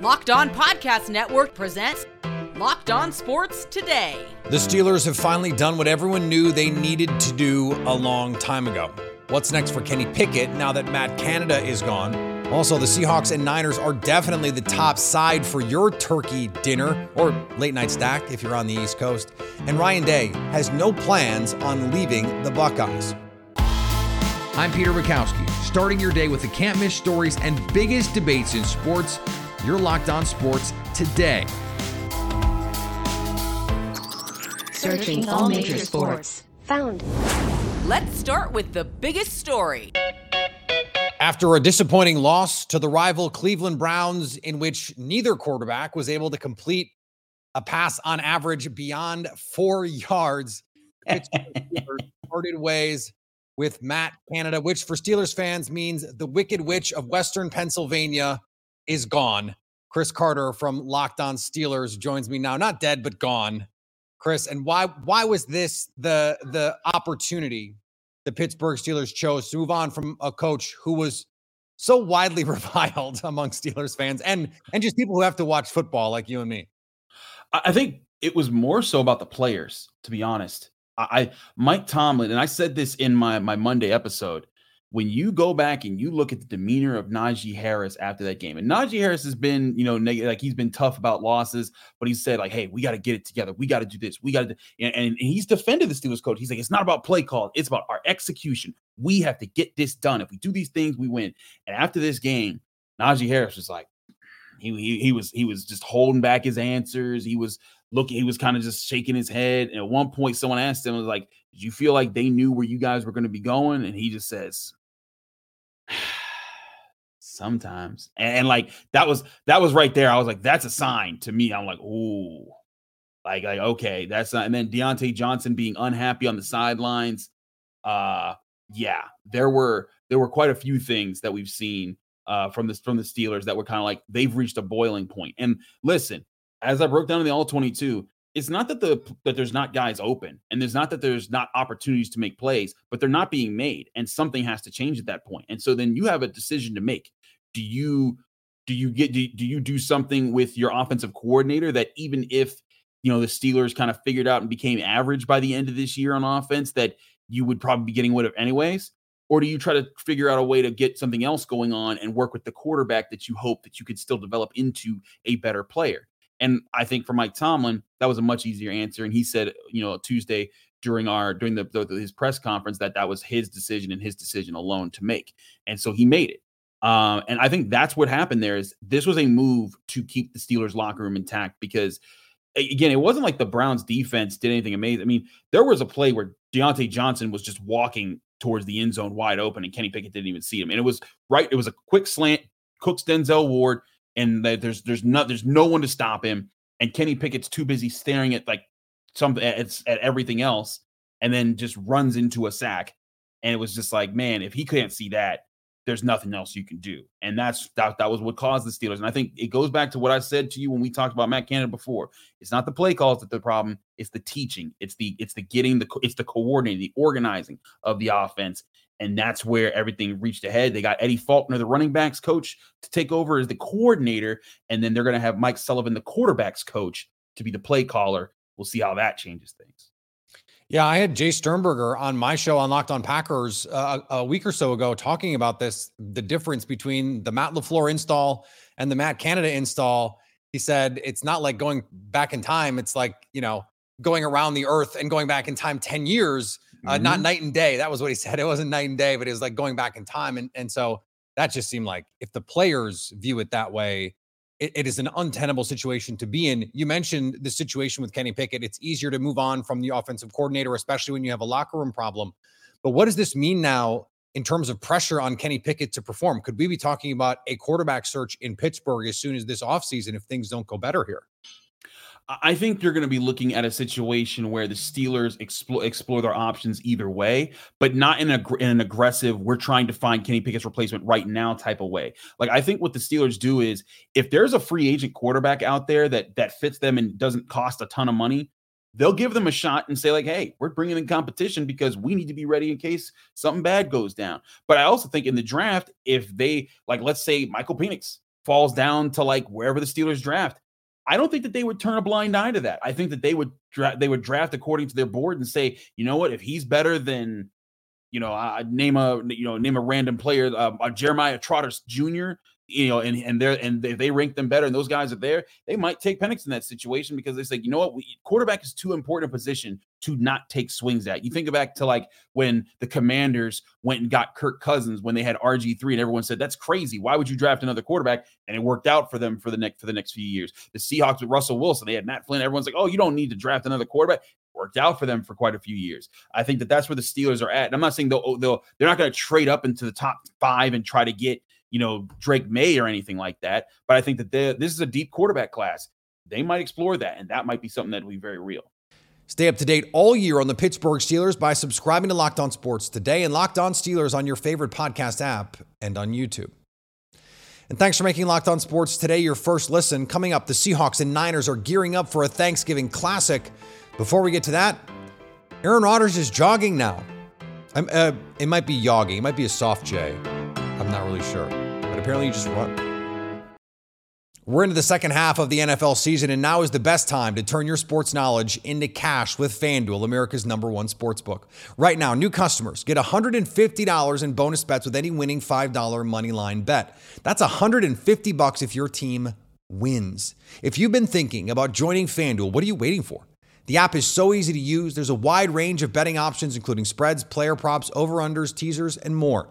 Locked On Podcast Network presents Locked On Sports Today. The Steelers have finally done what everyone knew they needed to do a long time ago. What's next for Kenny Pickett now that Matt Canada is gone? Also, the Seahawks and Niners are definitely the top side for your turkey dinner or late night stack if you're on the East Coast. And Ryan Day has no plans on leaving the Buckeyes. I'm Peter Bukowski, starting your day with the can't miss stories and biggest debates in sports. You're locked on sports today. Searching all major sports. Found. Let's start with the biggest story. After a disappointing loss to the rival Cleveland Browns, in which neither quarterback was able to complete a pass on average beyond four yards, parted ways with Matt Canada, which for Steelers fans means the Wicked Witch of Western Pennsylvania is gone. Chris Carter from Locked On Steelers joins me now, not dead but gone. Chris, and why why was this the the opportunity the Pittsburgh Steelers chose to move on from a coach who was so widely reviled among Steelers fans and and just people who have to watch football like you and me? I think it was more so about the players, to be honest. I Mike Tomlin, and I said this in my my Monday episode when you go back and you look at the demeanor of Najee Harris after that game, and Najee Harris has been, you know, neg- like he's been tough about losses, but he said like, "Hey, we got to get it together. We got to do this. We got to," and, and he's defended the Steelers coach. He's like, "It's not about play call. It's about our execution. We have to get this done. If we do these things, we win." And after this game, Najee Harris was like, he he, he was he was just holding back his answers. He was looking, he was kind of just shaking his head. And at one point, someone asked him, "Was like, did you feel like they knew where you guys were going to be going?" And he just says sometimes. And, and, like that was that was right there. I was like that's a sign to me. I'm like oh like like okay that's not and then Diontae Johnson being unhappy on the sidelines. Uh yeah there were there were quite a few things that we've seen uh from this from the Steelers that were kind of like they've reached a boiling point. And listen as I broke down in the all 22 it's not that the that there's not guys open and there's not that there's not opportunities to make plays but they're not being made and something has to change at that point. And so then you have a decision to make do you do you get do, do you do something with your offensive coordinator that even if you know the Steelers kind of figured out and became average by the end of this year on offense that you would probably be getting rid of anyways or do you try to figure out a way to get something else going on and work with the quarterback that you hope that you could still develop into a better player and I think for Mike Tomlin, that was a much easier answer. And he said, you know, Tuesday during our during the, the, his press conference that that was his decision and his decision alone to make, and so he made it. Um, and I think that's what happened there. Is this was a move to keep the Steelers locker room intact because again, it wasn't like the Browns defense did anything amazing. I mean, there was a play where Diontae Johnson was just walking towards the end zone wide open, and Kenny Pickett didn't even see him. And it was right. It was a quick slant. Cooks Denzel Ward and there's there's no there's no one to stop him. And Kenny Pickett's too busy staring at like something at, at everything else, and then just runs into a sack. And it was just like, man, if he can't see that, there's nothing else you can do. And that's that, that was what caused the Steelers. And I think it goes back to what I said to you when we talked about Matt Canada before. It's not the play calls that the problem, it's the teaching. It's the it's the getting the it's the coordinating, the organizing of the offense. And that's where everything reached ahead. They got Eddie Faulkner, the running backs coach, to take over as the coordinator. And then they're going to have Mike Sullivan, the quarterbacks coach, to be the play caller. We'll see how that changes things. Yeah, I had Jay Sternberger on my show on Locked On Packers uh, a week or so ago talking about this the difference between the Matt LaFleur install and the Matt Canada install. He said it's not like going back in time, it's like, you know, going around the earth and going back in time 10 years uh, mm-hmm. not night and day. That was what he said. It wasn't night and day, but it was like going back in time. And and so that just seemed like if the players view it that way, it, it is an untenable situation to be in. You mentioned the situation with Kenny Pickett. It's easier to move on from the offensive coordinator, especially when you have a locker room problem. But what does this mean now in terms of pressure on Kenny Pickett to perform? Could we be talking about a quarterback search in Pittsburgh as soon as this offseason if things don't go better here? I think you're going to be looking at a situation where the Steelers explore, explore their options either way, but not in, a, in an aggressive, we're trying to find Kenny Pickett's replacement right now type of way. Like I think what the Steelers do is if there's a free agent quarterback out there that that fits them and doesn't cost a ton of money, they'll give them a shot and say like, "Hey, we're bringing in competition because we need to be ready in case something bad goes down." But I also think in the draft, if they like, let's say Michael Penix falls down to like wherever the Steelers draft. I don't think that they would turn a blind eye to that. I think that they would dra- they would draft according to their board and say, you know what, if he's better than, you know, uh, name a you know name a random player, uh, uh, Jeremiah Trotter Jr you know, and and they're and if they rank them better, and those guys are there, they might take Penix in that situation because they say, you know what, we, quarterback is too important a position to not take swings at. You think back to like when the Commanders went and got Kirk Cousins when they had RG three, and everyone said that's crazy. Why would you draft another quarterback? And it worked out for them for the next for the next few years. The Seahawks with Russell Wilson, they had Matt Flynn. Everyone's like, oh, you don't need to draft another quarterback worked out for them for quite a few years. I think that that's where the Steelers are at. And I'm not saying they'll, they'll they're not going to trade up into the top five and try to get you know, Drake Maye or anything like that. But I think that this is a deep quarterback class. They might explore that, and that might be something that will be very real. Stay up to date all year on the Pittsburgh Steelers by subscribing to Locked On Sports today and Locked On Steelers on your favorite podcast app and on YouTube. And thanks for making Locked On Sports today your first listen. Coming up, the Seahawks and Niners are gearing up for a Thanksgiving classic. Before we get to that, Aaron Rodgers is jogging now. Uh, it might be yogging. It might be a soft J. I'm not really sure But apparently you just run. We're into the second half of the NFL season, and now is the best time to turn your sports knowledge into cash with FanDuel, America's number one sports book. Right now, new customers get $150 in bonus bets with any winning $5 money line bet. That's 150 bucks if your team wins. If you've been thinking about joining FanDuel, what are you waiting for? The app is so easy to use. There's a wide range of betting options, including spreads, player props, over-unders, teasers, and more.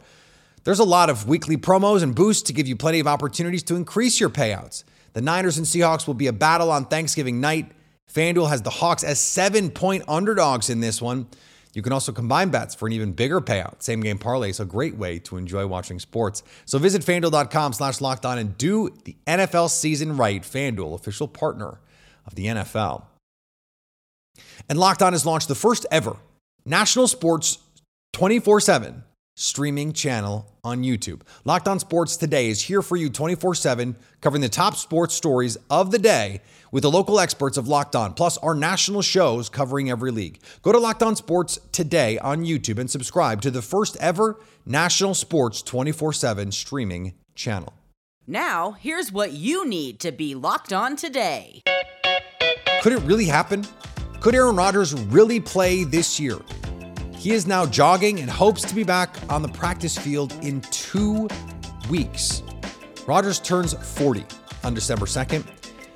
There's a lot of weekly promos and boosts to give you plenty of opportunities to increase your payouts. The Niners and Seahawks will be a battle on Thanksgiving night. FanDuel has the Hawks as seven point underdogs in this one. You can also combine bets for an even bigger payout. Same game parlay is a great way to enjoy watching sports. So visit fanduel.com slash locked on and do the NFL season right. FanDuel, official partner of the NFL. And Locked On has launched the first ever national sports 24 7 streaming channel on YouTube. Locked On Sports Today is here for you 24 7, covering the top sports stories of the day with the local experts of Locked On, plus our national shows covering every league. Go to Locked On Sports Today on YouTube and subscribe to the first ever national sports 24 7 streaming channel. Now, here's what you need to be locked on today. Could it really happen? Could Aaron Rodgers really play this year? He is now jogging and hopes to be back on the practice field in two weeks. Rodgers turns 40 on December 2nd.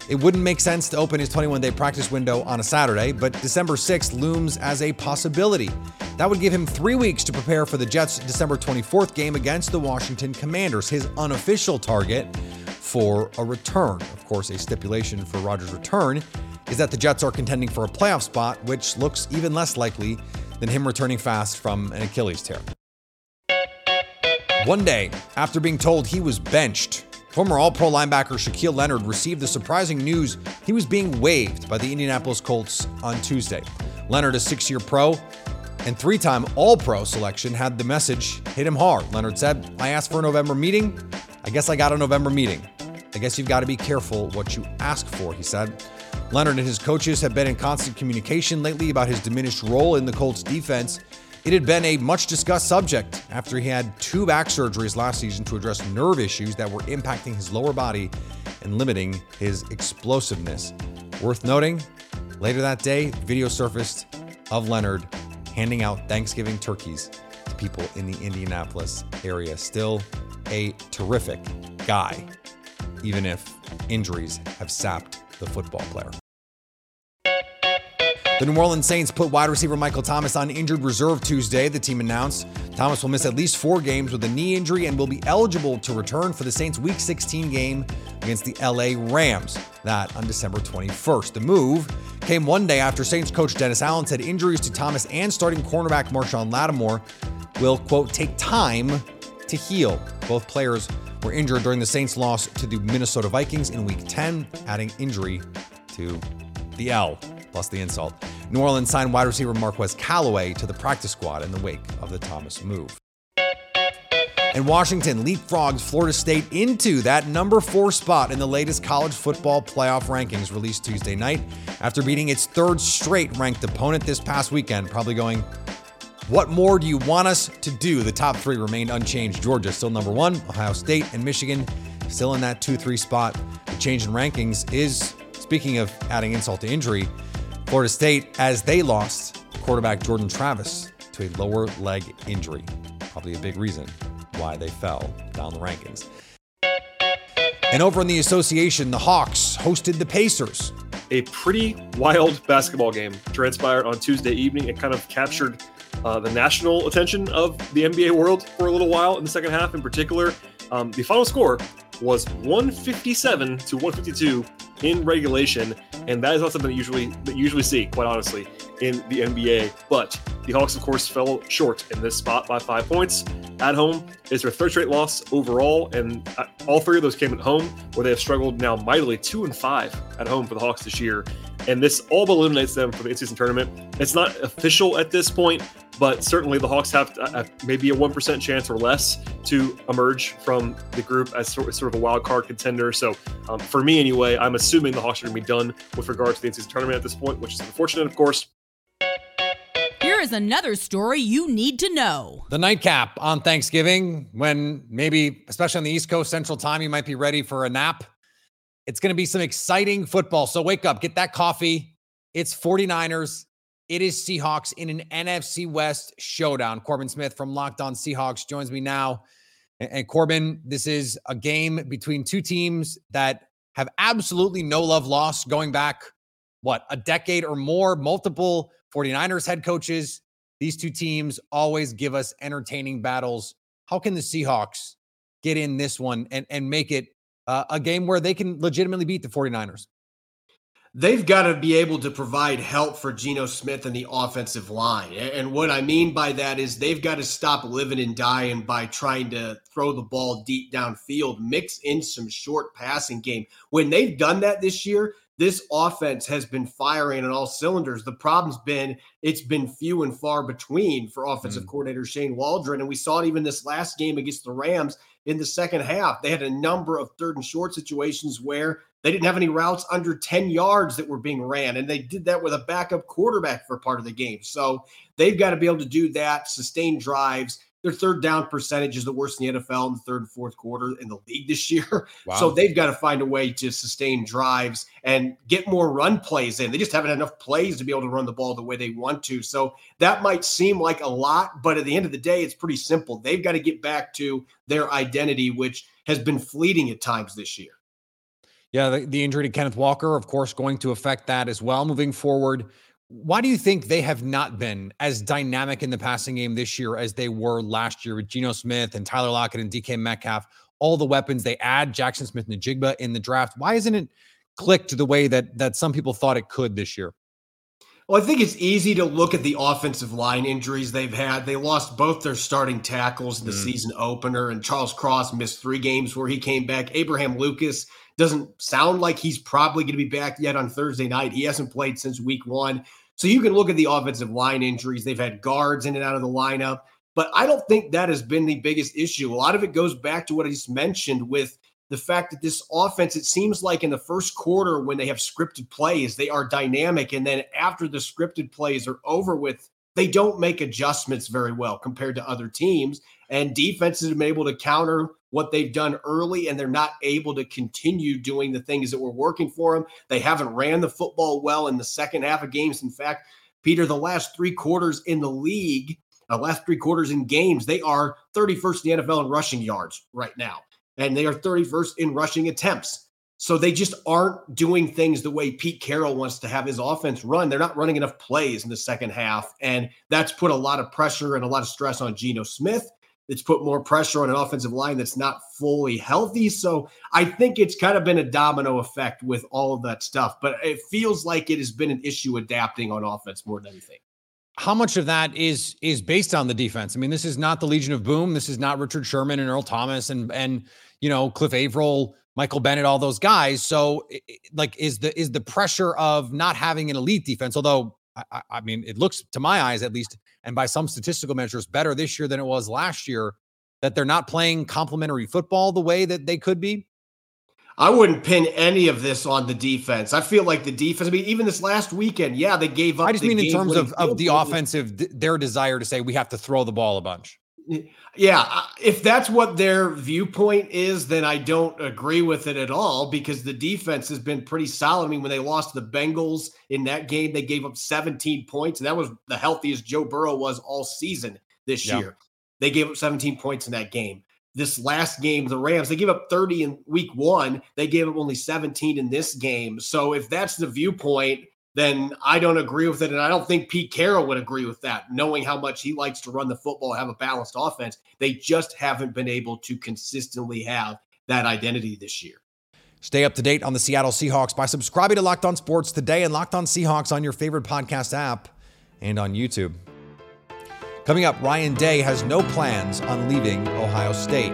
It wouldn't make sense to open his 21 day practice window on a Saturday, but December 6th looms as a possibility. That would give him three weeks to prepare for the Jets' December 24th game against the Washington Commanders, his unofficial target for a return. Of course, a stipulation for Rodgers' return is that the Jets are contending for a playoff spot, which looks even less likely than him returning fast from an Achilles tear. One day, after being told he was benched, former All Pro linebacker Shaquille Leonard received the surprising news he was being waived by the Indianapolis Colts on Tuesday. Leonard, a six year pro and three time All Pro selection, had the message hit him hard. Leonard said, I asked for a November meeting. I guess I got a November meeting. I guess you've got to be careful what you ask for, he said. Leonard and his coaches have been in constant communication lately about his diminished role in the Colts defense. It had been a much discussed subject after he had two back surgeries last season to address nerve issues that were impacting his lower body and limiting his explosiveness. Worth noting, later that day, video surfaced of Leonard handing out Thanksgiving turkeys to people in the Indianapolis area. Still a terrific guy, even if injuries have sapped the football player. The New Orleans Saints put wide receiver Michael Thomas on injured reserve Tuesday, the team announced. Thomas will miss at least four games with a knee injury and will be eligible to return for the Saints' Week 16 game against the LA Rams, that on December 21st. The move came one day after Saints coach Dennis Allen said injuries to Thomas and starting cornerback Marshon Lattimore will, quote, take time to heal. Both players were injured during the Saints' loss to the Minnesota Vikings in Week 10, adding injury to the L plus the insult. New Orleans signed wide receiver Marquez Callaway to the practice squad in the wake of the Thomas move. And Washington leapfrogs Florida State into that number four spot in the latest college football playoff rankings released Tuesday night after beating its third straight ranked opponent this past weekend. Probably going, what more do you want us to do? The top three remained unchanged. Georgia still number one, Ohio State and Michigan still in that 2 3 spot. The change in rankings is, speaking of adding insult to injury, Florida State, as they lost quarterback Jordan Travis to a lower leg injury. Probably a big reason why they fell down the rankings. And over in the association, the Hawks hosted the Pacers. A pretty wild basketball game transpired on Tuesday evening. It kind of captured uh, the national attention of the NBA world for a little while in the second half, in particular. Um, the final score was 157 to 152 in regulation, and that is not something that usually that you usually see, quite honestly, in the NBA. But the Hawks, of course, fell short in this spot by five points at home. It's their third straight loss overall, and uh, all three of those came at home, where they have struggled now mightily two and five at home for the Hawks this year. And this all but eliminates them for the in-season tournament. It's not official at this point, but certainly the Hawks have uh, maybe a 1% chance or less to emerge from the group as sort of a wild card contender. So, um, for me anyway, I'm assuming the Hawks are going to be done with regard to the in-season tournament at this point, which is unfortunate, of course. Is another story you need to know. The nightcap on Thanksgiving, when maybe, especially on the East Coast Central Time, you might be ready for a nap. It's going to be some exciting football. So wake up, get that coffee. It's 49ers it is Seahawks in an NFC West showdown. Corbin Smith from Locked On Seahawks joins me now. And, Corbin, this is a game between two teams that have absolutely no love lost going back, what, a decade or more, multiple 49ers head coaches. These two teams always give us entertaining battles. How can the Seahawks get in this one and, and make it uh, a game where they can legitimately beat the 49ers? they've got to be able to provide help for Geno Smith and the offensive line. And what I mean by that is they've got to stop living and dying by trying to throw the ball deep downfield, mix in some short passing game. When they've done that this year, this offense has been firing on all cylinders. The problem's been it's been few and far between for offensive mm. coordinator Shane Waldron. And we saw it even this last game against the Rams in the second half. They had a number of third and short situations where they didn't have any routes under 10 yards that were being ran, and they did that with a backup quarterback for part of the game. So they've got to be able to do that, sustain drives. Their third down percentage is the worst in the NFL in the third and fourth quarter in the league this year. Wow. So they've got to find a way to sustain drives and get more run plays in. They just haven't enough plays to be able to run the ball the way they want to. So that might seem like a lot, but at the end of the day, it's pretty simple. They've got to get back to their identity, which has been fleeting at times this year. Yeah, the, the, injury to Kenneth Walker, of course, going to affect that as well moving forward. Why do you think they have not been as dynamic in the passing game this year as they were last year with Geno Smith and Tyler Lockett and DK Metcalf? All the weapons they add, Jackson Smith-Njigba in the draft. Why isn't it clicked the way that that some people thought it could this year? Well, I think it's easy to look at the offensive line injuries they've had. They lost both their starting tackles in the mm. season opener, and Charles Cross missed three games where he came back. Abraham Lucas doesn't sound like he's probably going to be back yet on Thursday night. He hasn't played since week one. So you can look at the offensive line injuries. They've had guards in and out of the lineup, but I don't think that has been the biggest issue. A lot of it goes back to what I just mentioned with the fact that this offense, it seems like in the first quarter when they have scripted plays, they are dynamic. And then after the scripted plays are over with, they don't make adjustments very well compared to other teams. And defenses have been able to counter what they've done early, and they're not able to continue doing the things that were working for them. They haven't ran the football well in the second half of games. In fact, Peter, the last three quarters in the league, the uh, last three quarters in games, they are 31st in the NFL in rushing yards right now, and they are 31st in rushing attempts. So they just aren't doing things the way Pete Carroll wants to have his offense run. They're not running enough plays in the second half. And that's put a lot of pressure and a lot of stress on Geno Smith. It's put more pressure on an offensive line that's not fully healthy. So I think it's kind of been a domino effect with all of that stuff. But it feels like it has been an issue adapting on offense more than anything. How much of that is is based on the defense? I mean, this is not the Legion of Boom. This is not Richard Sherman and Earl Thomas and and you know Cliff Avril, Michael Bennett, all those guys. So, like, is the is the pressure of not having an elite defense? Although I, I mean, it looks to my eyes, at least, and by some statistical measures, better this year than it was last year. That they're not playing complementary football the way that they could be. I wouldn't pin any of this on the defense. I feel like the defense. I mean, even this last weekend, yeah, they gave up. I just mean in terms of of the offensive, their desire to say we have to throw the ball a bunch. Yeah, if that's what their viewpoint is, then I don't agree with it at all because the defense has been pretty solid. I mean, when they lost the Bengals in that game, they gave up 17 points, and that was the healthiest Joe Burrow was all season this yeah. year. They gave up 17 points in that game. This last game, the Rams, they gave up 30 in week one. They gave up only 17 in this game. So if that's the viewpoint, then I don't agree with it. And I don't think Pete Carroll would agree with that, knowing how much he likes to run the football, have a balanced offense. They just haven't been able to consistently have that identity this year. Stay up to date on the Seattle Seahawks by subscribing to Locked On Sports today and Locked On Seahawks on your favorite podcast app and on YouTube. Coming up, Ryan Day has no plans on leaving Ohio State.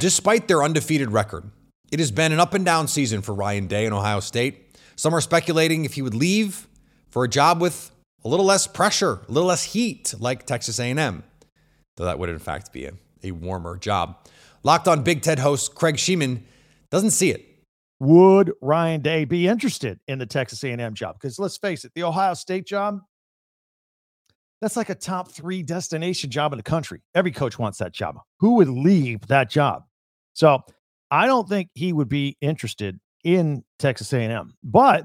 Despite their undefeated record, it has been an up and down season for Ryan Day in Ohio State. Some are speculating if he would leave for a job with a little less pressure, a little less heat, like Texas A&M, though that would in fact be a, a warmer job. Locked on Big Ten host Craig Shemon doesn't see it. Would Ryan Day be interested in the Texas A&M job? Because let's face it, the Ohio State job, that's like a top three destination job in the country. Every coach wants that job. Who would leave that job? So I don't think he would be interested in Texas A&M, but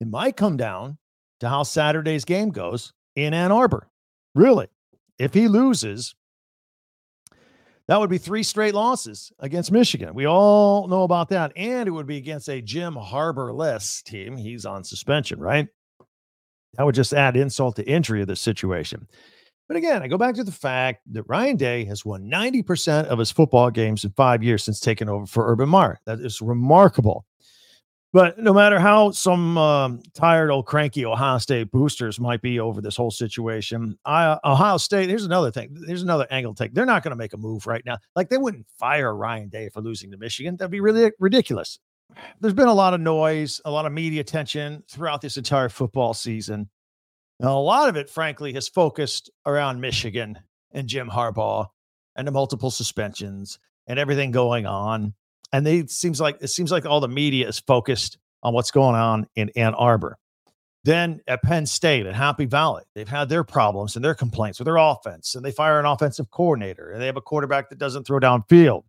it might come down to how Saturday's game goes in Ann Arbor. Really, if he loses, that would be three straight losses against Michigan. We all know about that, and it would be against a Jim Harbaugh-less team. He's on suspension, right? That would just add insult to injury of the situation. But again, I go back to the fact that Ryan Day has won 90% of his football games in five years since taking over for Urban Meyer. That is remarkable. But no matter how some um, tired old cranky Ohio State boosters might be over this whole situation, I, Ohio State, here's another thing. Here's another angle to take. They're not going to make a move right now. Like they wouldn't fire Ryan Day for losing to Michigan. That'd be really ridiculous. There's been a lot of noise, a lot of media attention throughout this entire football season. And a lot of it, frankly, has focused around Michigan and Jim Harbaugh and the multiple suspensions and everything going on. And they seems like it seems like all the media is focused on what's going on in Ann Arbor. Then at Penn State at Happy Valley, they've had their problems and their complaints with their offense, and they fire an offensive coordinator, and they have a quarterback that doesn't throw downfield.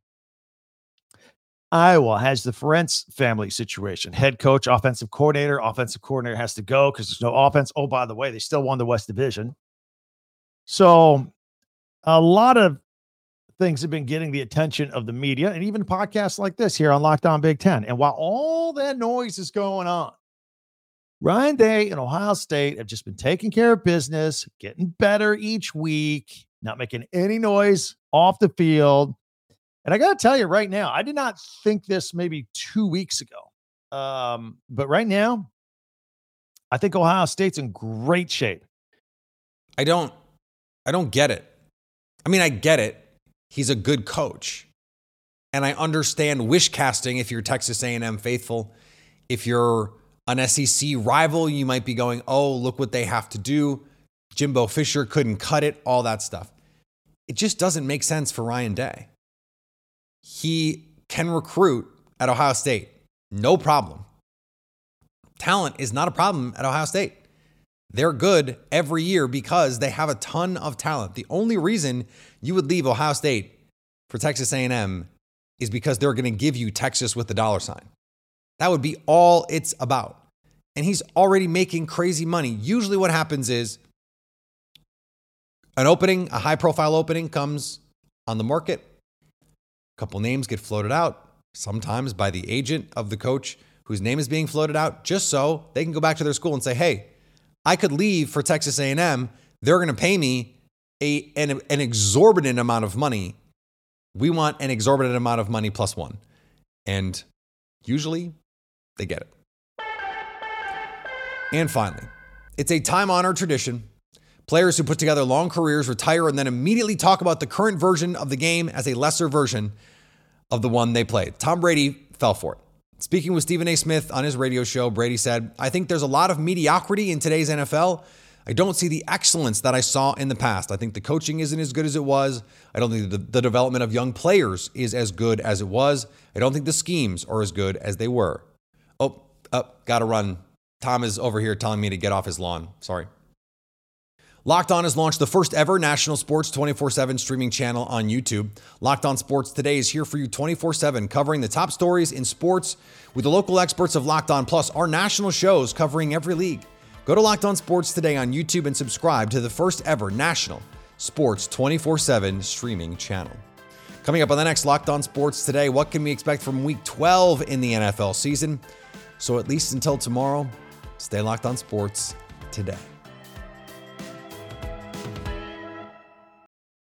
Iowa has the Ferentz family situation. Head coach, offensive coordinator, offensive coordinator has to go because there's no offense. Oh, by the way, they still won the West Division. So a lot of things have been getting the attention of the media and even podcasts like this here on Locked On Big Ten. And while all that noise is going on, Ryan Day and Ohio State have just been taking care of business, getting better each week, not making any noise off the field. And I got to tell you right now, I did not think this maybe two weeks ago. Um, but right now, I think Ohio State's in great shape. I don't, I don't get it. I mean, I get it. He's a good coach, and I understand wish casting. If you're Texas A&M faithful, if you're an SEC rival, you might be going, "Oh, look what they have to do." Jimbo Fisher couldn't cut it. All that stuff. It just doesn't make sense for Ryan Day he can recruit at Ohio State. No problem. Talent is not a problem at Ohio State. They're good every year because they have a ton of talent. The only reason you would leave Ohio State for Texas A&M is because they're going to give you Texas with the dollar sign. That would be all it's about. And he's already making crazy money. Usually what happens is an opening, a high profile opening comes on the market a couple names get floated out, sometimes by the agent of the coach whose name is being floated out, just so they can go back to their school and say, "Hey, I could leave for Texas A&M. They're going to pay me a an, an exorbitant amount of money. We want an exorbitant amount of money plus one." And usually they get it. And finally, it's a time honored tradition. Players who put together long careers retire and then immediately talk about the current version of the game as a lesser version of the one they played. Tom Brady fell for it. Speaking with Stephen A. Smith on his radio show, Brady said, I think there's a lot of mediocrity in today's NFL. I don't see the excellence that I saw in the past. I think the coaching isn't as good as it was. I don't think the, the development of young players is as good as it was. I don't think the schemes are as good as they were. Oh, oh, gotta run. Tom is over here telling me to get off his lawn. Sorry. Locked On has launched the first ever national sports 24 7 streaming channel on YouTube. Locked On Sports Today is here for you 24 7, covering the top stories in sports with the local experts of Locked On Plus, our national shows covering every league. Go to Locked On Sports Today on YouTube and subscribe to the first ever national sports 24 7 streaming channel. Coming up on the next Locked On Sports Today, what can we expect from week 12 in the NFL season? So, at least until tomorrow, stay locked on sports today.